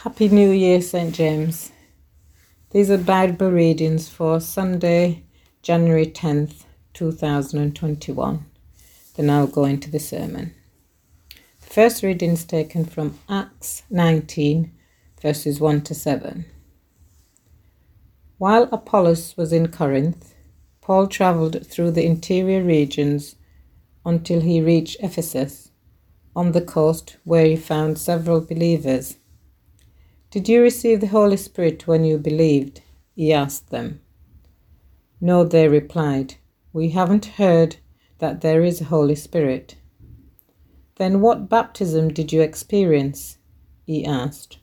Happy New Year, St. James. These are Bible readings for Sunday, January 10th, 2021. Then I'll go into the sermon. The first reading is taken from Acts 19, verses 1 to 7. While Apollos was in Corinth, Paul travelled through the interior regions until he reached Ephesus, on the coast where he found several believers. Did you receive the Holy Spirit when you believed? He asked them. No, they replied. We haven't heard that there is a Holy Spirit. Then what baptism did you experience? He asked.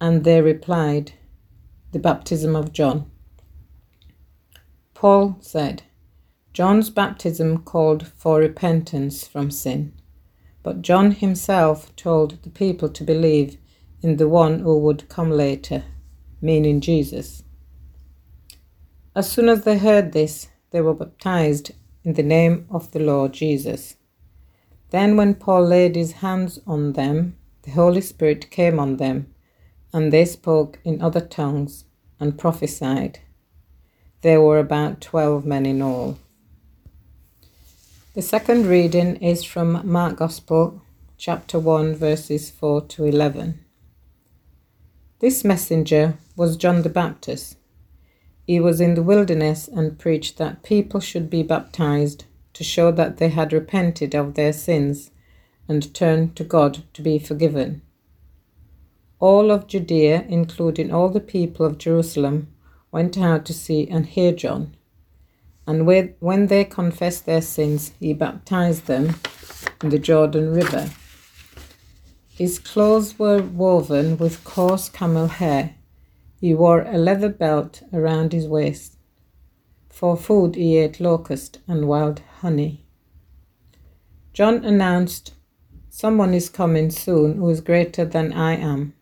And they replied, The baptism of John. Paul said, John's baptism called for repentance from sin, but John himself told the people to believe in the one who would come later, meaning Jesus. As soon as they heard this, they were baptized in the name of the Lord Jesus. Then, when Paul laid his hands on them, the Holy Spirit came on them, and they spoke in other tongues and prophesied. There were about twelve men in all. The second reading is from Mark Gospel, chapter 1, verses 4 to 11. This messenger was John the Baptist. He was in the wilderness and preached that people should be baptized to show that they had repented of their sins and turned to God to be forgiven. All of Judea, including all the people of Jerusalem, went out to see and hear John. And when they confessed their sins, he baptized them in the Jordan River. His clothes were woven with coarse camel hair. He wore a leather belt around his waist. For food, he ate locust and wild honey. John announced, Someone is coming soon who is greater than I am,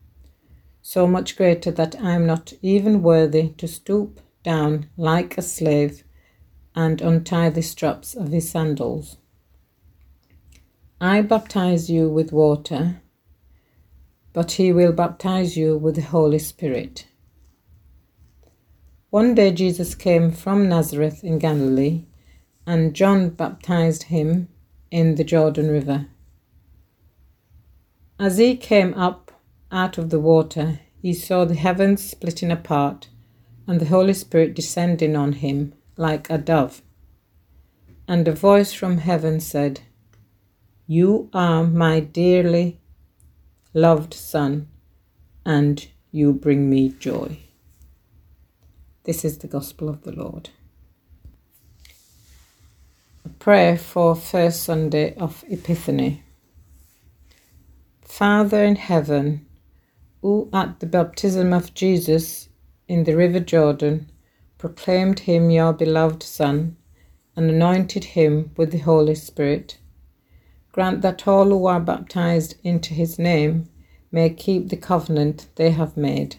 so much greater that I am not even worthy to stoop down like a slave and untie the straps of his sandals. I baptize you with water, but he will baptize you with the Holy Spirit. One day Jesus came from Nazareth in Galilee, and John baptized him in the Jordan River. As he came up out of the water, he saw the heavens splitting apart and the Holy Spirit descending on him like a dove. And a voice from heaven said, You are my dearly loved Son, and you bring me joy. This is the Gospel of the Lord. A prayer for First Sunday of Epiphany. Father in heaven, who at the baptism of Jesus in the river Jordan proclaimed him your beloved Son, and anointed him with the Holy Spirit. Grant that all who are baptized into his name may keep the covenant they have made,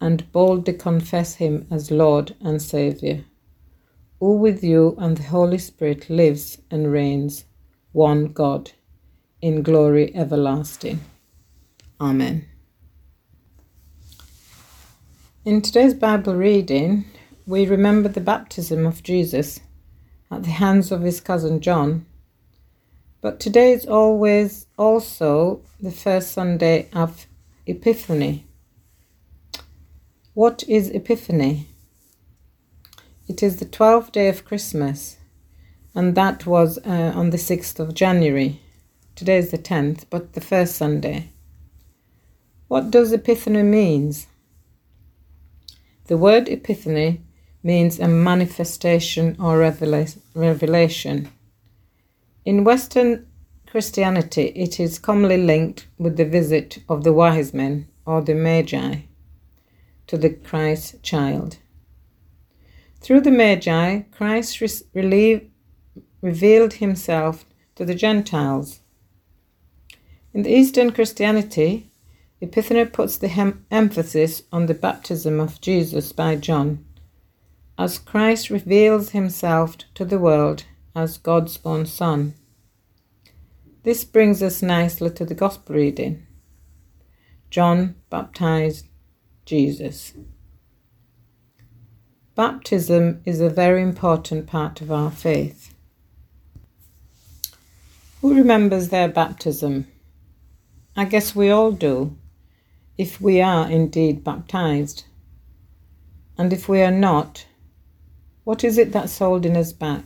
and boldly confess him as Lord and Saviour, who with you and the Holy Spirit lives and reigns, one God, in glory everlasting. Amen. In today's Bible reading, we remember the baptism of Jesus at the hands of his cousin John. But today is always also the first Sunday of Epiphany. What is Epiphany? It is the 12th day of Christmas, and that was uh, on the 6th of January. Today is the 10th, but the first Sunday. What does Epiphany means? The word Epiphany means a manifestation or revelation. In Western Christianity, it is commonly linked with the visit of the wise men or the magi to the Christ child. Through the magi, Christ re- revealed himself to the Gentiles. In the Eastern Christianity, Epiphany puts the hem- emphasis on the baptism of Jesus by John as Christ reveals himself to the world as God's own Son. This brings us nicely to the Gospel reading. John baptized Jesus. Baptism is a very important part of our faith. Who remembers their baptism? I guess we all do, if we are indeed baptized. And if we are not, what is it that's holding us back?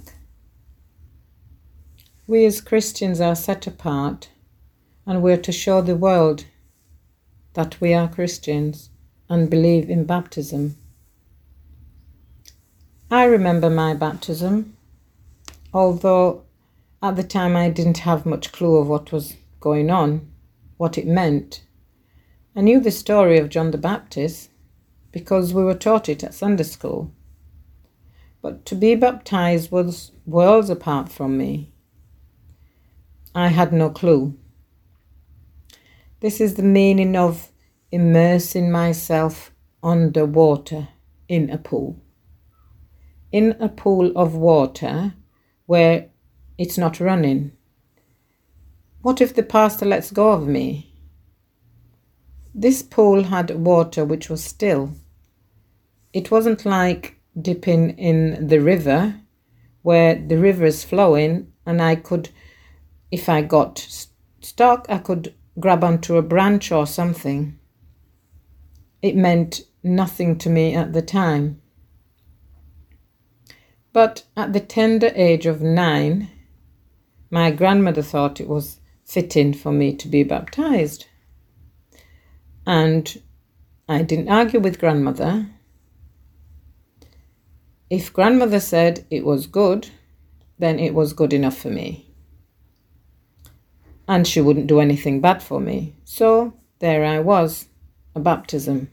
We as Christians are set apart and we're to show the world that we are Christians and believe in baptism. I remember my baptism, although at the time I didn't have much clue of what was going on, what it meant. I knew the story of John the Baptist because we were taught it at Sunday school. But to be baptized was worlds apart from me. I had no clue. This is the meaning of immersing myself under water in a pool. In a pool of water where it's not running. What if the pastor lets go of me? This pool had water which was still. It wasn't like dipping in the river where the river is flowing and I could, if I got stuck, I could grab onto a branch or something it meant nothing to me at the time. But at the tender age of nine, my grandmother thought it was fitting for me to be baptized. And I didn't argue with grandmother. If grandmother said it was good, then it was good enough for me. And she wouldn't do anything bad for me. So there I was a baptism.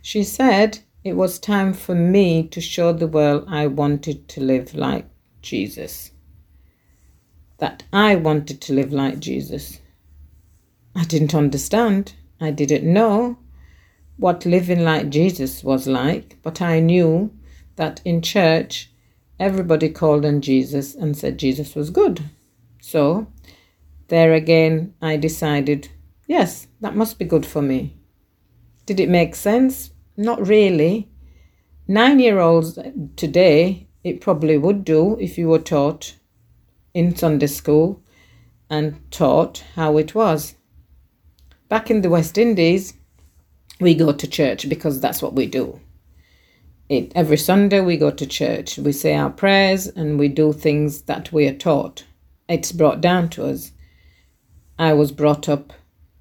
She said it was time for me to show the world I wanted to live like Jesus. That I wanted to live like Jesus. I didn't understand. I didn't know what living like Jesus was like, but I knew that in church everybody called on Jesus and said Jesus was good. So, there again, I decided, yes, that must be good for me. Did it make sense? Not really. Nine year olds today, it probably would do if you were taught in Sunday school and taught how it was. Back in the West Indies, we go to church because that's what we do. It, every Sunday we go to church, we say our prayers, and we do things that we are taught. It's brought down to us. I was brought up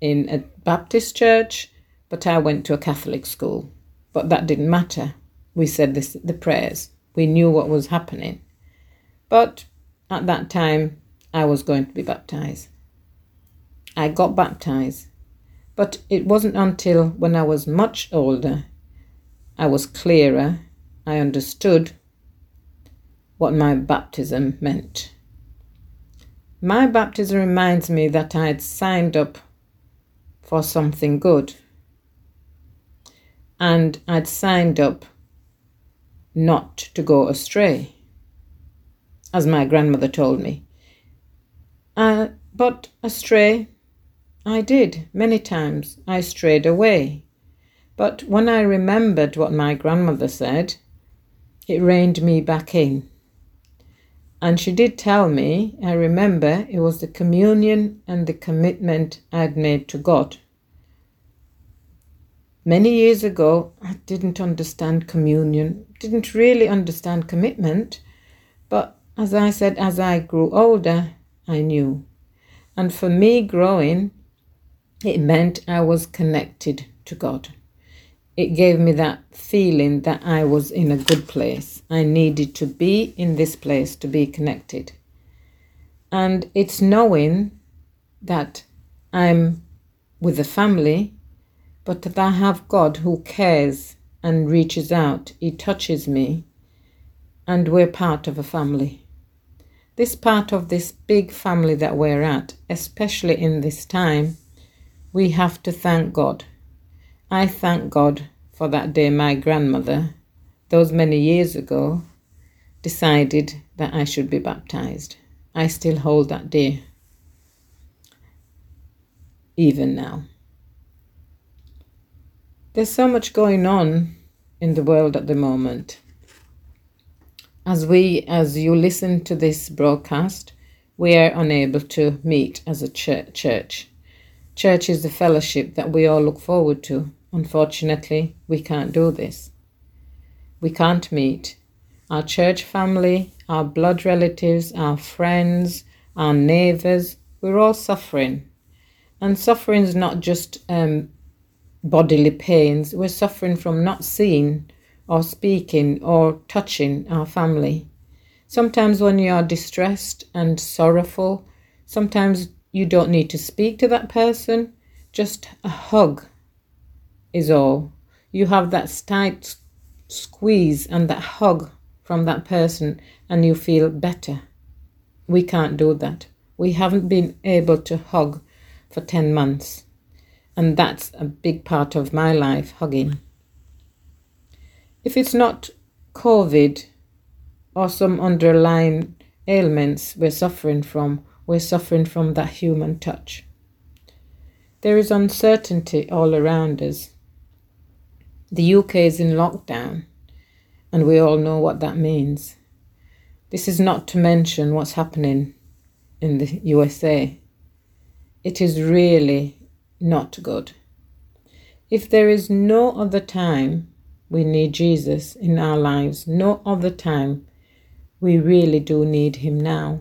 in a Baptist church, but I went to a Catholic school. But that didn't matter. We said this, the prayers. We knew what was happening. But at that time, I was going to be baptized. I got baptized. But it wasn't until when I was much older, I was clearer, I understood what my baptism meant. My baptism reminds me that I had signed up for something good and I'd signed up not to go astray, as my grandmother told me. Uh, but astray, I did many times. I strayed away. But when I remembered what my grandmother said, it reined me back in. And she did tell me, I remember, it was the communion and the commitment I had made to God Many years ago, I didn't understand communion, didn't really understand commitment, but as I said, as I grew older, I knew. And for me, growing, it meant I was connected to God. It gave me that feeling that I was in a good place. I needed to be in this place to be connected. And it's knowing that I'm with the family but that I have God who cares and reaches out. He touches me, and we're part of a family. This part of this big family that we're at, especially in this time, we have to thank God. I thank God for that day my grandmother, those many years ago, decided that I should be baptized. I still hold that day, even now. There's so much going on in the world at the moment. As we, as you listen to this broadcast, we are unable to meet as a church. Church is the fellowship that we all look forward to. Unfortunately, we can't do this. We can't meet. Our church family, our blood relatives, our friends, our neighbours, we're all suffering. And suffering is not just um, bodily pains, we're suffering from not seeing or speaking or touching our family. Sometimes, when you are distressed and sorrowful, sometimes you don't need to speak to that person, just a hug is all. You have that tight squeeze and that hug from that person, and you feel better. We can't do that. We haven't been able to hug for 10 months. And that's a big part of my life, hugging. If it's not COVID or some underlying ailments we're suffering from, we're suffering from that human touch. There is uncertainty all around us. The UK is in lockdown, and we all know what that means. This is not to mention what's happening in the USA. It is really not good. If there is no other time we need Jesus in our lives, no other time, we really do need Him now.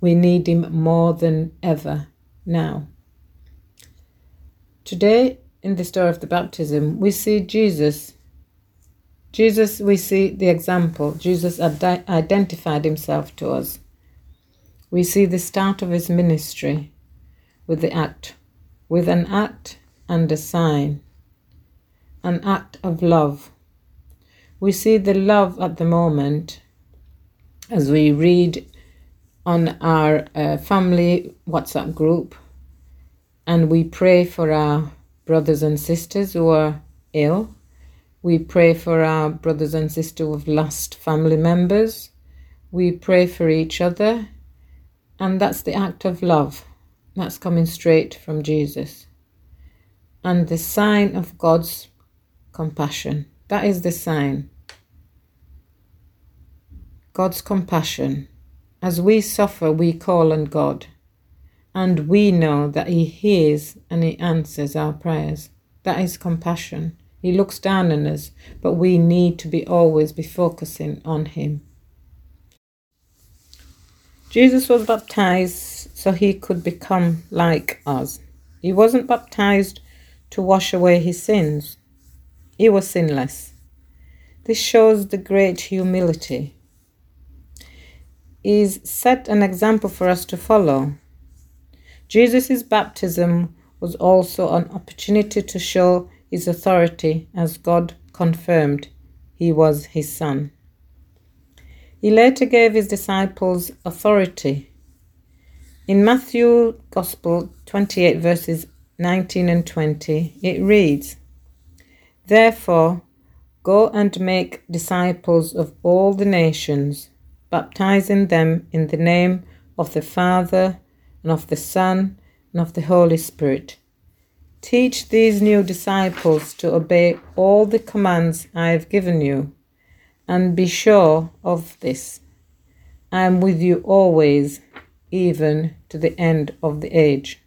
We need Him more than ever now. Today, in the story of the baptism, we see Jesus. Jesus, we see the example. Jesus identified himself to us. We see the start of his ministry with the act with an act and a sign, an act of love. We see the love at the moment as we read on our uh, family WhatsApp group and we pray for our brothers and sisters who are ill. We pray for our brothers and sisters who have lost family members. We pray for each other, and that's the act of love. That's coming straight from Jesus. And the sign of God's compassion. That is the sign. God's compassion. As we suffer, we call on God. And we know that He hears and He answers our prayers. That is compassion. He looks down on us, but we need to be always be focusing on Him. Jesus was baptized so he could become like us. He wasn't baptized to wash away his sins, he was sinless. This shows the great humility. He's set an example for us to follow. Jesus' baptism was also an opportunity to show his authority as God confirmed he was his son. He later gave his disciples authority. In Matthew Gospel 28 verses 19 and 20, it reads, Therefore, go and make disciples of all the nations, baptizing them in the name of the Father, and of the Son, and of the Holy Spirit. Teach these new disciples to obey all the commands I have given you and be sure of this I am with you always, even to the end of the age.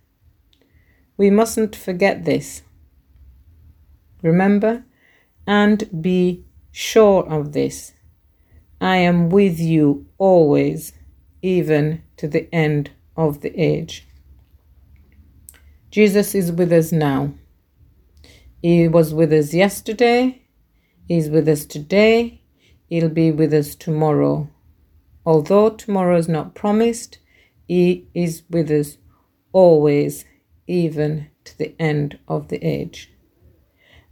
We mustn't forget this. Remember and be sure of this. I am with you always, even to the end of the age. Jesus is with us now. He was with us yesterday, He's with us today, He'll be with us tomorrow. Although tomorrow is not promised, He is with us always, even to the end of the age.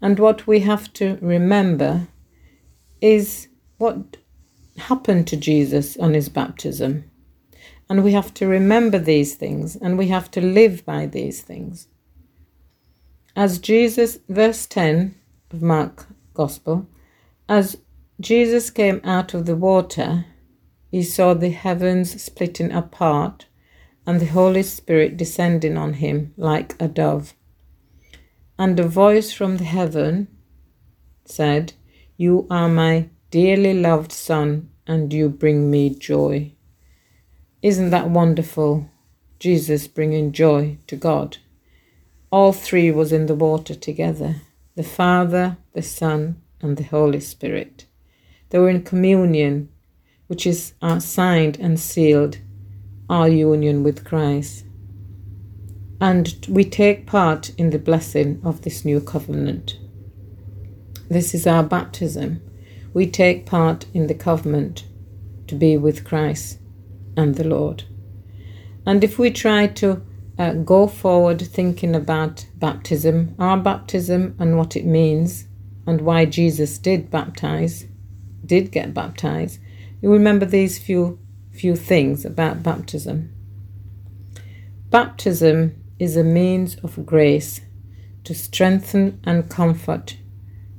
And what we have to remember is what happened to Jesus on his baptism. And we have to remember these things and we have to live by these things. As Jesus, verse 10 of Mark Gospel, as Jesus came out of the water, he saw the heavens splitting apart and the Holy Spirit descending on him like a dove. And a voice from the heaven said, You are my dearly loved Son, and you bring me joy. Isn't that wonderful? Jesus bringing joy to God. All three was in the water together the Father, the Son, and the Holy Spirit. They were in communion, which is our signed and sealed our union with Christ. And we take part in the blessing of this new covenant. This is our baptism. We take part in the covenant to be with Christ and the Lord. And if we try to uh, go forward thinking about baptism, our baptism and what it means, and why Jesus did baptize, did get baptized, you remember these few few things about baptism. Baptism is a means of grace to strengthen and comfort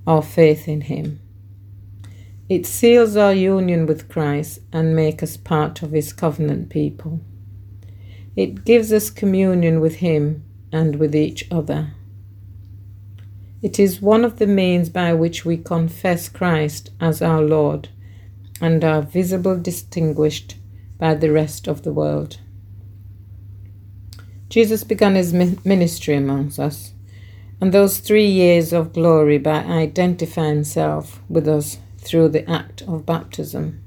our faith in him. It seals our union with Christ and makes us part of his covenant people. It gives us communion with him and with each other. It is one of the means by which we confess Christ as our Lord and are visible distinguished by the rest of the world. Jesus began his ministry amongst us, and those three years of glory by identifying himself with us through the act of baptism.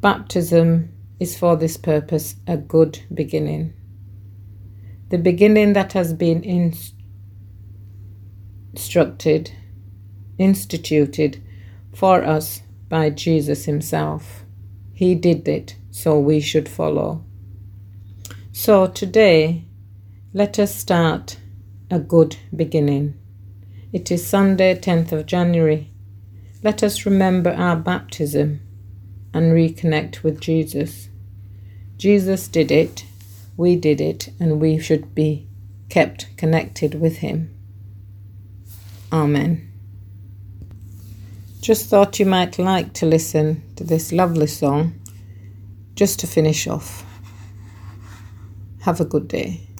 Baptism is for this purpose a good beginning. The beginning that has been instructed, instituted for us by Jesus Himself. He did it, so we should follow. So today, let us start a good beginning. It is Sunday, 10th of January. Let us remember our baptism and reconnect with Jesus. Jesus did it, we did it, and we should be kept connected with Him. Amen. Just thought you might like to listen to this lovely song just to finish off. Have a good day.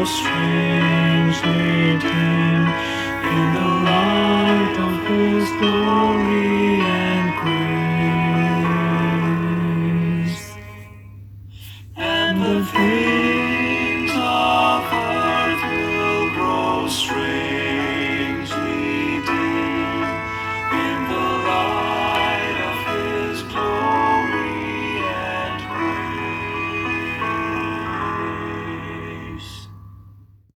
Will